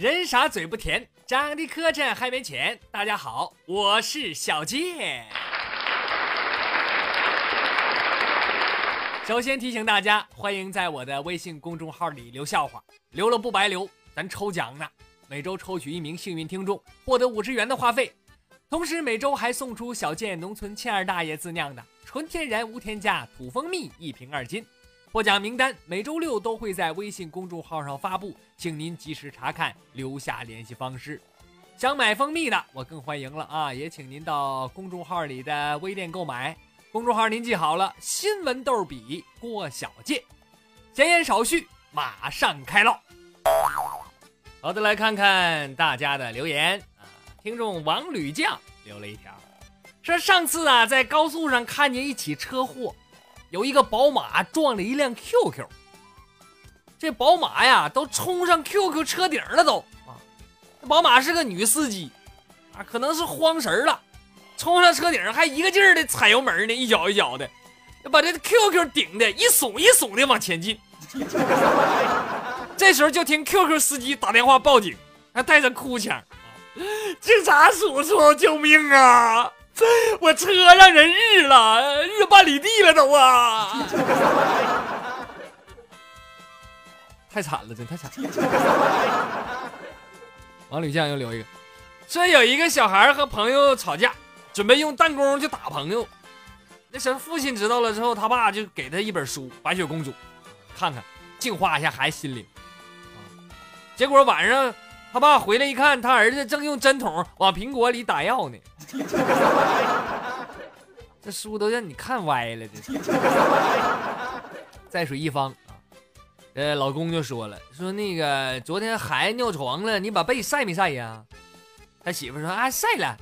人傻嘴不甜，长得磕碜还没钱。大家好，我是小健。首先提醒大家，欢迎在我的微信公众号里留笑话，留了不白留，咱抽奖呢。每周抽取一名幸运听众，获得五十元的话费，同时每周还送出小健农村欠二大爷自酿的纯天然无添加土蜂蜜一瓶二斤。获奖名单每周六都会在微信公众号上发布，请您及时查看，留下联系方式。想买蜂蜜的，我更欢迎了啊！也请您到公众号里的微店购买。公众号您记好了，新闻逗比郭小贱。闲言少叙，马上开唠。好的，来看看大家的留言啊。听众王吕将留了一条，说上次啊在高速上看见一起车祸。有一个宝马撞了一辆 QQ，这宝马呀都冲上 QQ 车顶了都啊！这宝马是个女司机啊，可能是慌神了，冲上车顶还一个劲儿的踩油门呢，一脚一脚的，把这 QQ 顶的一耸一耸的往前进。这时候就听 QQ 司机打电话报警，还带着哭腔：“ 警察叔叔，救命啊！” 我车让人日了，日半里地了都啊！太惨了，真太惨了。王吕将又留一个，说有一个小孩和朋友吵架，准备用弹弓去打朋友。那时候父亲知道了之后，他爸就给他一本书《白雪公主》，看看净化一下孩子心灵。结果晚上他爸回来一看，他儿子正用针筒往苹果里打药呢。这书都让你看歪了，这是。在水一方啊，呃，老公就说了，说那个昨天孩子尿床了，你把被晒没晒呀？他媳妇说啊，晒了，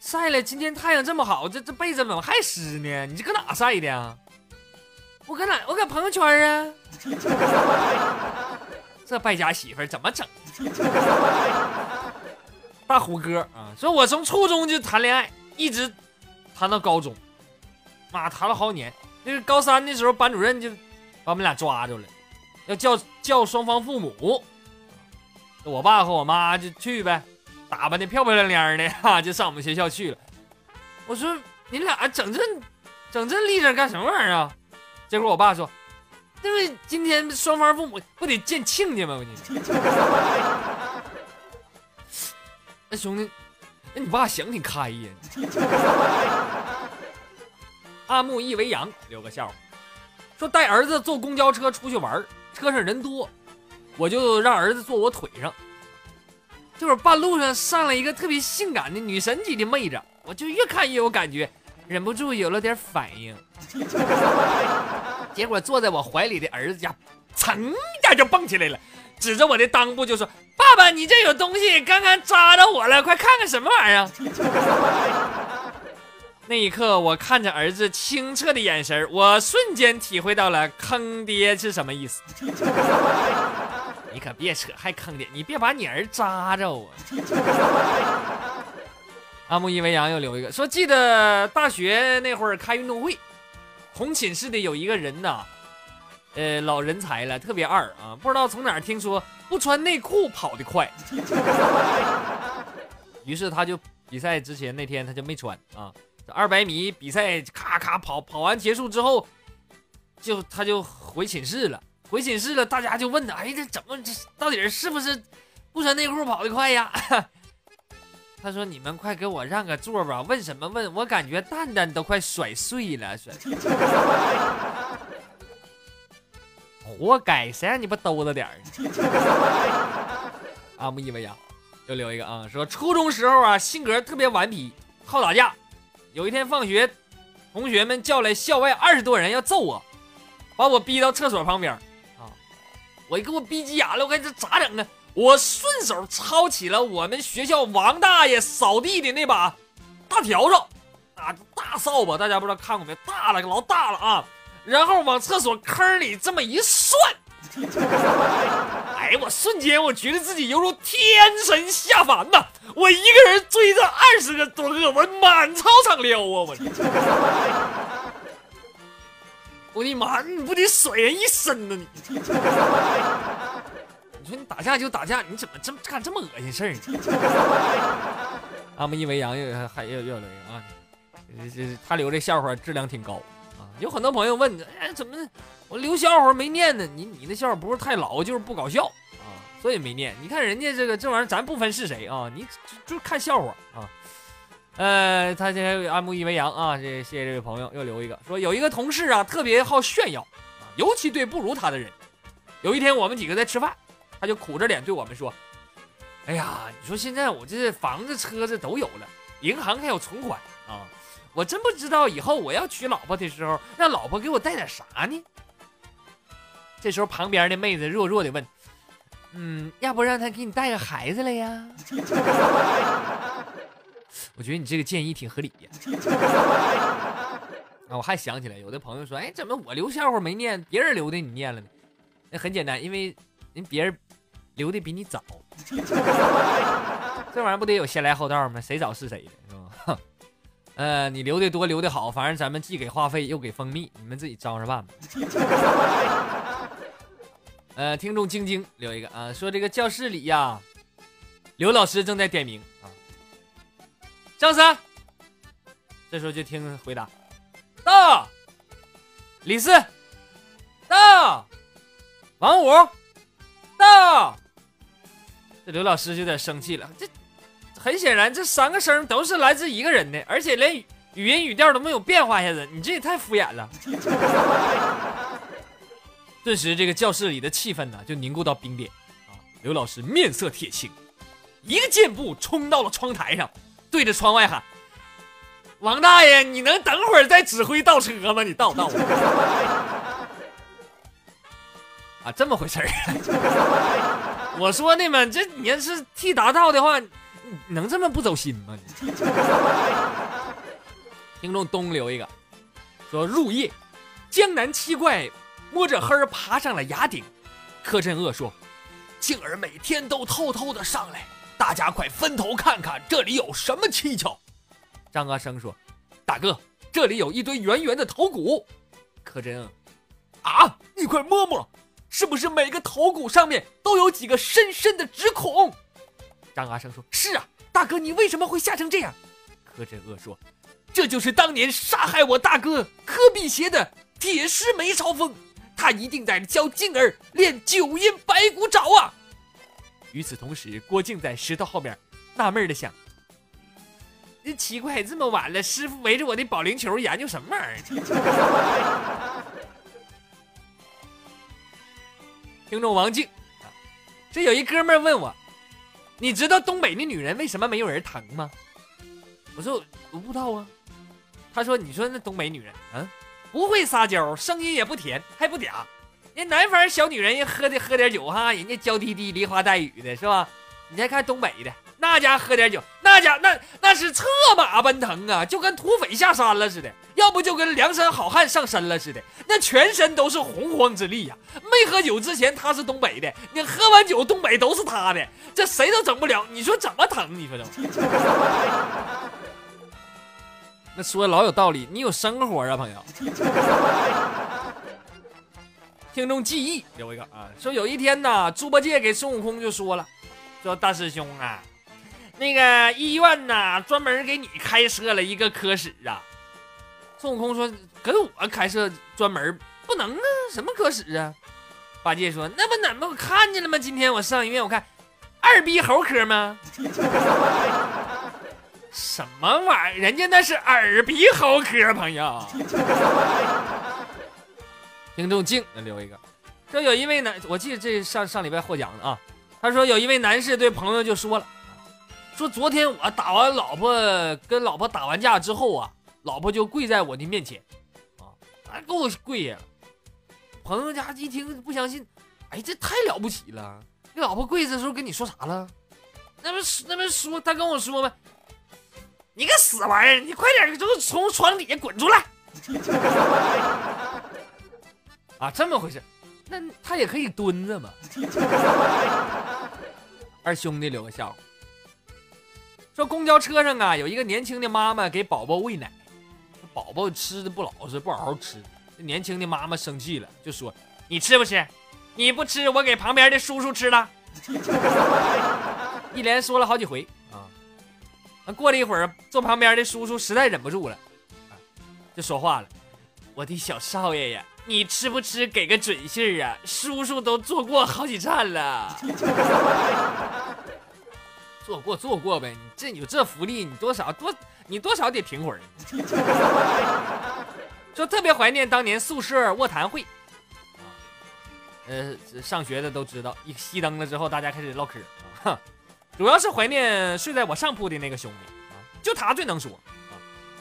晒了。今天太阳这么好，这这被子怎么还湿呢？你这搁哪晒的呀？我搁哪？我搁朋友圈啊。这败家媳妇怎么整？大虎哥啊，说我从初中就谈恋爱，一直谈到高中，妈谈了好几年。那个高三的时候，班主任就把我们俩抓住了，要叫叫双方父母。我爸和我妈就去呗，打扮的漂漂亮亮的哈，就上我们学校去了。我说你俩整这整这立正干什么玩意儿啊？结果我爸说，因为今天双方父母不得见亲家吗？我你。那兄弟，那你爸想挺开呀。阿木一为阳留个笑话，说带儿子坐公交车出去玩，车上人多，我就让儿子坐我腿上。这会半路上上来一个特别性感的女神级的妹子，我就越看越有感觉，忍不住有了点反应。结果坐在我怀里的儿子家，噌下就蹦起来了。指着我的裆部就说：“爸爸，你这有东西，刚刚扎着我了，快看看什么玩意儿。” 那一刻，我看着儿子清澈的眼神，我瞬间体会到了坑爹是什么意思。你可别扯，还坑爹！你别把你儿扎着我。阿木一为阳又留一个说：“记得大学那会儿开运动会，同寝室的有一个人呐。”呃，老人才了，特别二啊！不知道从哪儿听说不穿内裤跑得快，于是他就比赛之前那天他就没穿啊。这二百米比赛咔咔跑，跑完结束之后，就他就回寝室了。回寝室了，大家就问他：“哎，这怎么这到底是不是不穿内裤跑得快呀？” 他说：“你们快给我让个座吧！问什么问？我感觉蛋蛋都快甩碎了，甩。”活该，谁让你不兜着点儿呢？阿 木一为呀，又留一个啊，说初中时候啊，性格特别顽皮，好打架。有一天放学，同学们叫来校外二十多人要揍我，把我逼到厕所旁边啊。我给我逼急眼了，我看这咋整呢？我顺手抄起了我们学校王大爷扫地的那把大笤帚啊，大扫把，大家不知道看过没？大了，老大了啊！然后往厕所坑里这么一涮，哎，我瞬间我觉得自己犹如天神下凡呐！我一个人追着二十个多个，我满操场撩啊！我，我的妈，你不得甩人一身呢你？你说你打架就打架，你怎么这么干这么恶心事儿呢？阿木一为阳又还又又来啊，这这他留这笑话质量挺高。有很多朋友问，哎，怎么我留笑话没念呢？你你那笑话不是太老，就是不搞笑啊，所以没念。你看人家这个这玩意儿，咱不分是谁啊，你就看笑话啊。呃，他这阿木一为阳啊，这谢谢这位朋友又留一个说，有一个同事啊，特别好炫耀啊，尤其对不如他的人。有一天我们几个在吃饭，他就苦着脸对我们说。哎呀，你说现在我这房子、车子都有了，银行还有存款啊！我真不知道以后我要娶老婆的时候，让老婆给我带点啥呢？这时候旁边的妹子弱弱的问：“嗯，要不让他给你带个孩子了呀？” 我觉得你这个建议挺合理呀。啊，我还想起来，有的朋友说：“哎，怎么我留笑话没念，别人留的你念了呢？”那很简单，因为人别人留的比你早。这玩意儿不得有先来后到吗？谁早是谁的，是吧？呃，你留的多，留的好，反正咱们既给话费又给蜂蜜，你们自己招着办吧。呃，听众晶晶留一个啊，说这个教室里呀，刘老师正在点名啊。张三，这时候就听回答，到。李四，到。王五，到。这刘老师就有点生气了，这很显然，这三个声都是来自一个人的，而且连语音语调都没有变化下子，你这也太敷衍了。顿时，这个教室里的气氛呢就凝固到冰点啊！刘老师面色铁青，一个箭步冲到了窗台上，对着窗外喊：“王大爷，你能等会儿再指挥倒车吗？你倒不倒？” 啊，这么回事儿。我说的嘛，这你要是替达到的话，能这么不走心吗？听众东留一个，说入夜，江南七怪摸着黑爬上了崖顶。柯镇恶说：“静儿每天都偷偷的上来，大家快分头看看这里有什么蹊跷。”张阿生说：“大哥，这里有一堆圆圆的头骨。”柯镇恶：“啊，你快摸摸。”是不是每个头骨上面都有几个深深的指孔？张阿生说：“是啊，大哥，你为什么会吓成这样？”柯镇恶说：“这就是当年杀害我大哥柯辟邪的铁狮梅超风，他一定在教静儿练九阴白骨爪啊！”与此同时，郭靖在石头后面纳闷的想：“这奇怪，这么晚了，师傅围着我的保龄球研究什么玩意儿？” 听众王静，这有一哥们问我，你知道东北的女人为什么没有人疼吗？我说我不知道啊。他说，你说那东北女人，啊，不会撒娇，声音也不甜，还不嗲。人南方小女人人喝的喝点酒哈，人家娇滴滴、梨花带雨的是吧？你再看东北的。那家喝点酒，那家那那是策马奔腾啊，就跟土匪下山了似的，要不就跟梁山好汉上身了似的，那全身都是洪荒之力呀。没喝酒之前他是东北的，你喝完酒东北都是他的，这谁都整不了。你说怎么疼？你说都，那说的老有道理。你有生活啊，朋友。听众记忆有一个啊，说有一天呢，猪八戒给孙悟空就说了，说大师兄啊。那个医院呐，专门给你开设了一个科室啊。孙悟空说：“给我开设专门不能啊，什么科室啊？”八戒说：“那不怎么我看见了吗？今天我上医院，我看二逼猴科吗？什么玩意儿？人家那是耳鼻喉科，朋友。听众静留一个，说有一位男，我记得这上上礼拜获奖的啊。他说有一位男士对朋友就说了。说昨天我打完老婆，跟老婆打完架之后啊，老婆就跪在我的面前，啊，还给我跪呀。朋友家一听不相信，哎，这太了不起了。你老婆跪的时候跟你说啥了？那不那不说他跟我说吗？你个死玩意儿，你快点就从床底下滚出来！啊，这么回事？那他也可以蹲着嘛。二兄弟留个笑话。说公交车上啊，有一个年轻的妈妈给宝宝喂奶，宝宝吃的不老实，不好好吃。这年轻的妈妈生气了，就说：“你吃不吃？你不吃，我给旁边的叔叔吃了。一连说了好几回啊。过了一会儿，坐旁边的叔叔实在忍不住了，就说话了：“我的小少爷呀，你吃不吃？给个准信儿啊！叔叔都坐过好几站了。做过做过呗，你这有这福利，你多少多你多少得停会儿。说特别怀念当年宿舍卧谈会。呃，上学的都知道，一熄灯了之后，大家开始唠嗑。主要是怀念睡在我上铺的那个兄弟，就他最能说。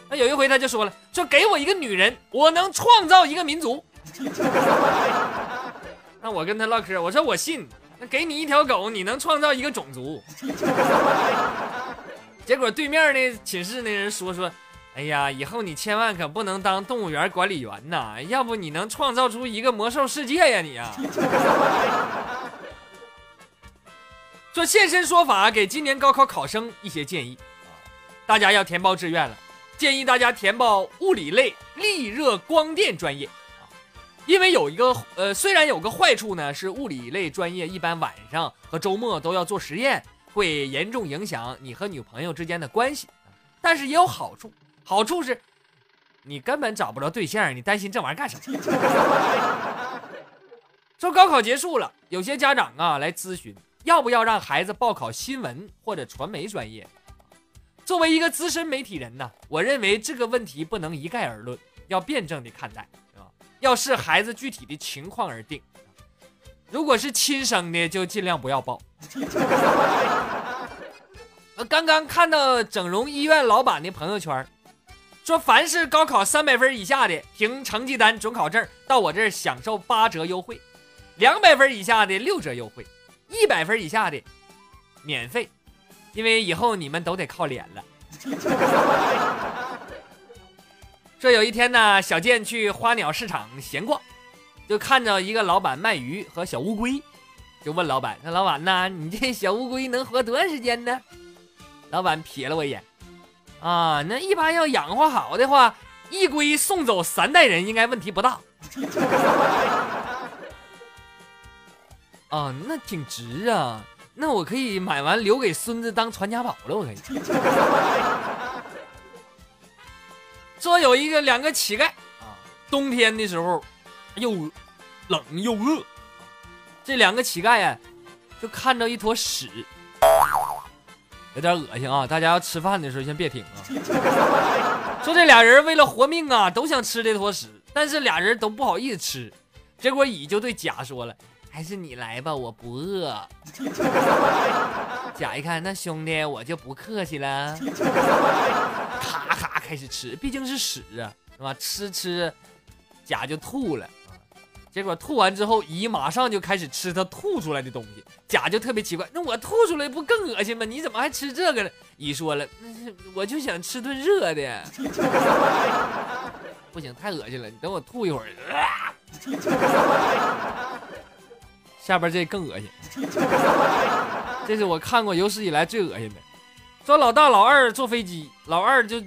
那有一回他就说了，说给我一个女人，我能创造一个民族。那我跟他唠嗑，我说我信。那给你一条狗，你能创造一个种族？结果对面那寝室那人说说，哎呀，以后你千万可不能当动物园管理员呐，要不你能创造出一个魔兽世界呀你呀！说现身说法，给今年高考考生一些建议！大家要填报志愿了，建议大家填报物理类力热光电专业！因为有一个呃，虽然有个坏处呢，是物理类专业一般晚上和周末都要做实验，会严重影响你和女朋友之间的关系。但是也有好处，好处是，你根本找不着对象，你担心这玩意儿干啥？说高考结束了，有些家长啊来咨询。要不要让孩子报考新闻或者传媒专业？作为一个资深媒体人呢，我认为这个问题不能一概而论，要辩证的看待，要视孩子具体的情况而定。如果是亲生的，就尽量不要报。刚刚看到整容医院老板的朋友圈，说凡是高考三百分以下的，凭成绩单、准考证到我这儿享受八折优惠；两百分以下的六折优惠。一百分以下的免费，因为以后你们都得靠脸了。说有一天呢，小健去花鸟市场闲逛，就看着一个老板卖鱼和小乌龟，就问老板：“那老板呐，你这小乌龟能活多长时间呢？”老板瞥了我一眼，啊，那一般要养活好的话，一龟送走三代人应该问题不大。啊，那挺值啊！那我可以买完留给孙子当传家宝了，我可以。说有一个两个乞丐啊，冬天的时候又冷又饿，这两个乞丐呀，就看着一坨屎，有点恶心啊！大家要吃饭的时候先别听啊。说这俩人为了活命啊，都想吃这坨屎，但是俩人都不好意思吃，结果乙就对甲说了。还是你来吧，我不饿。甲一看，那兄弟我就不客气了，开始吃，毕竟是屎啊，是吧？吃吃，甲就吐了啊。结果吐完之后，乙马上就开始吃他吐出来的东西，甲就特别奇怪，那我吐出来不更恶心吗？你怎么还吃这个了？乙说了，那 是我就想吃顿热的。不行，太恶心了，你等我吐一会儿。下边这更恶心，这是我看过有史以来最恶心的。说老大老二坐飞机，老二就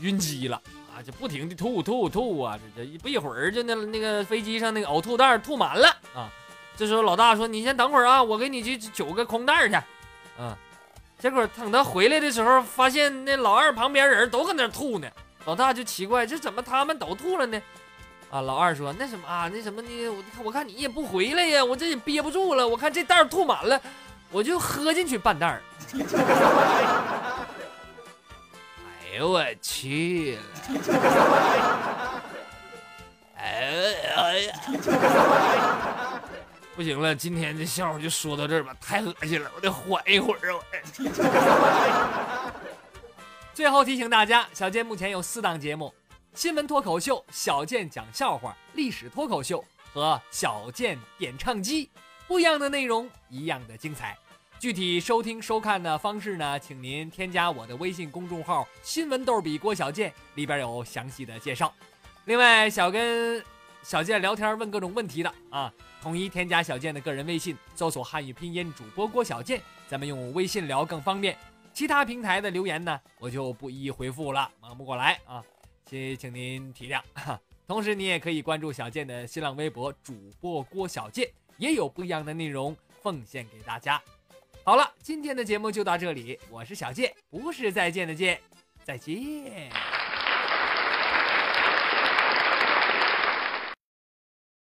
晕机了啊，就不停的吐吐吐啊，这这不一会儿就那那个飞机上那个呕吐袋吐满了啊。这时候老大说：“你先等会儿啊，我给你去取个空袋去。”啊，结果等他回来的时候，发现那老二旁边人都搁那吐呢。老大就奇怪，这怎么他们都吐了呢？啊，老二说那什么啊，那什么你我我看你也不回来呀，我这也憋不住了，我看这袋吐满了，我就喝进去半袋儿。哎呦我去了！哎哎呀，不行了，今天这笑话就说到这儿吧，太恶心了，我得缓一会儿啊。最后提醒大家，小健目前有四档节目。新闻脱口秀、小健讲笑话、历史脱口秀和小健点唱机，不一样的内容，一样的精彩。具体收听收看的方式呢，请您添加我的微信公众号“新闻逗比郭小健”，里边有详细的介绍。另外，想跟小健聊天、问各种问题的啊，统一添加小健的个人微信，搜索汉语拼音主播郭小健，咱们用微信聊更方便。其他平台的留言呢，我就不一一回复了，忙不过来啊。请请您体谅，同时你也可以关注小健的新浪微博主播郭小健，也有不一样的内容奉献给大家。好了，今天的节目就到这里，我是小健，不是再见的见，再见。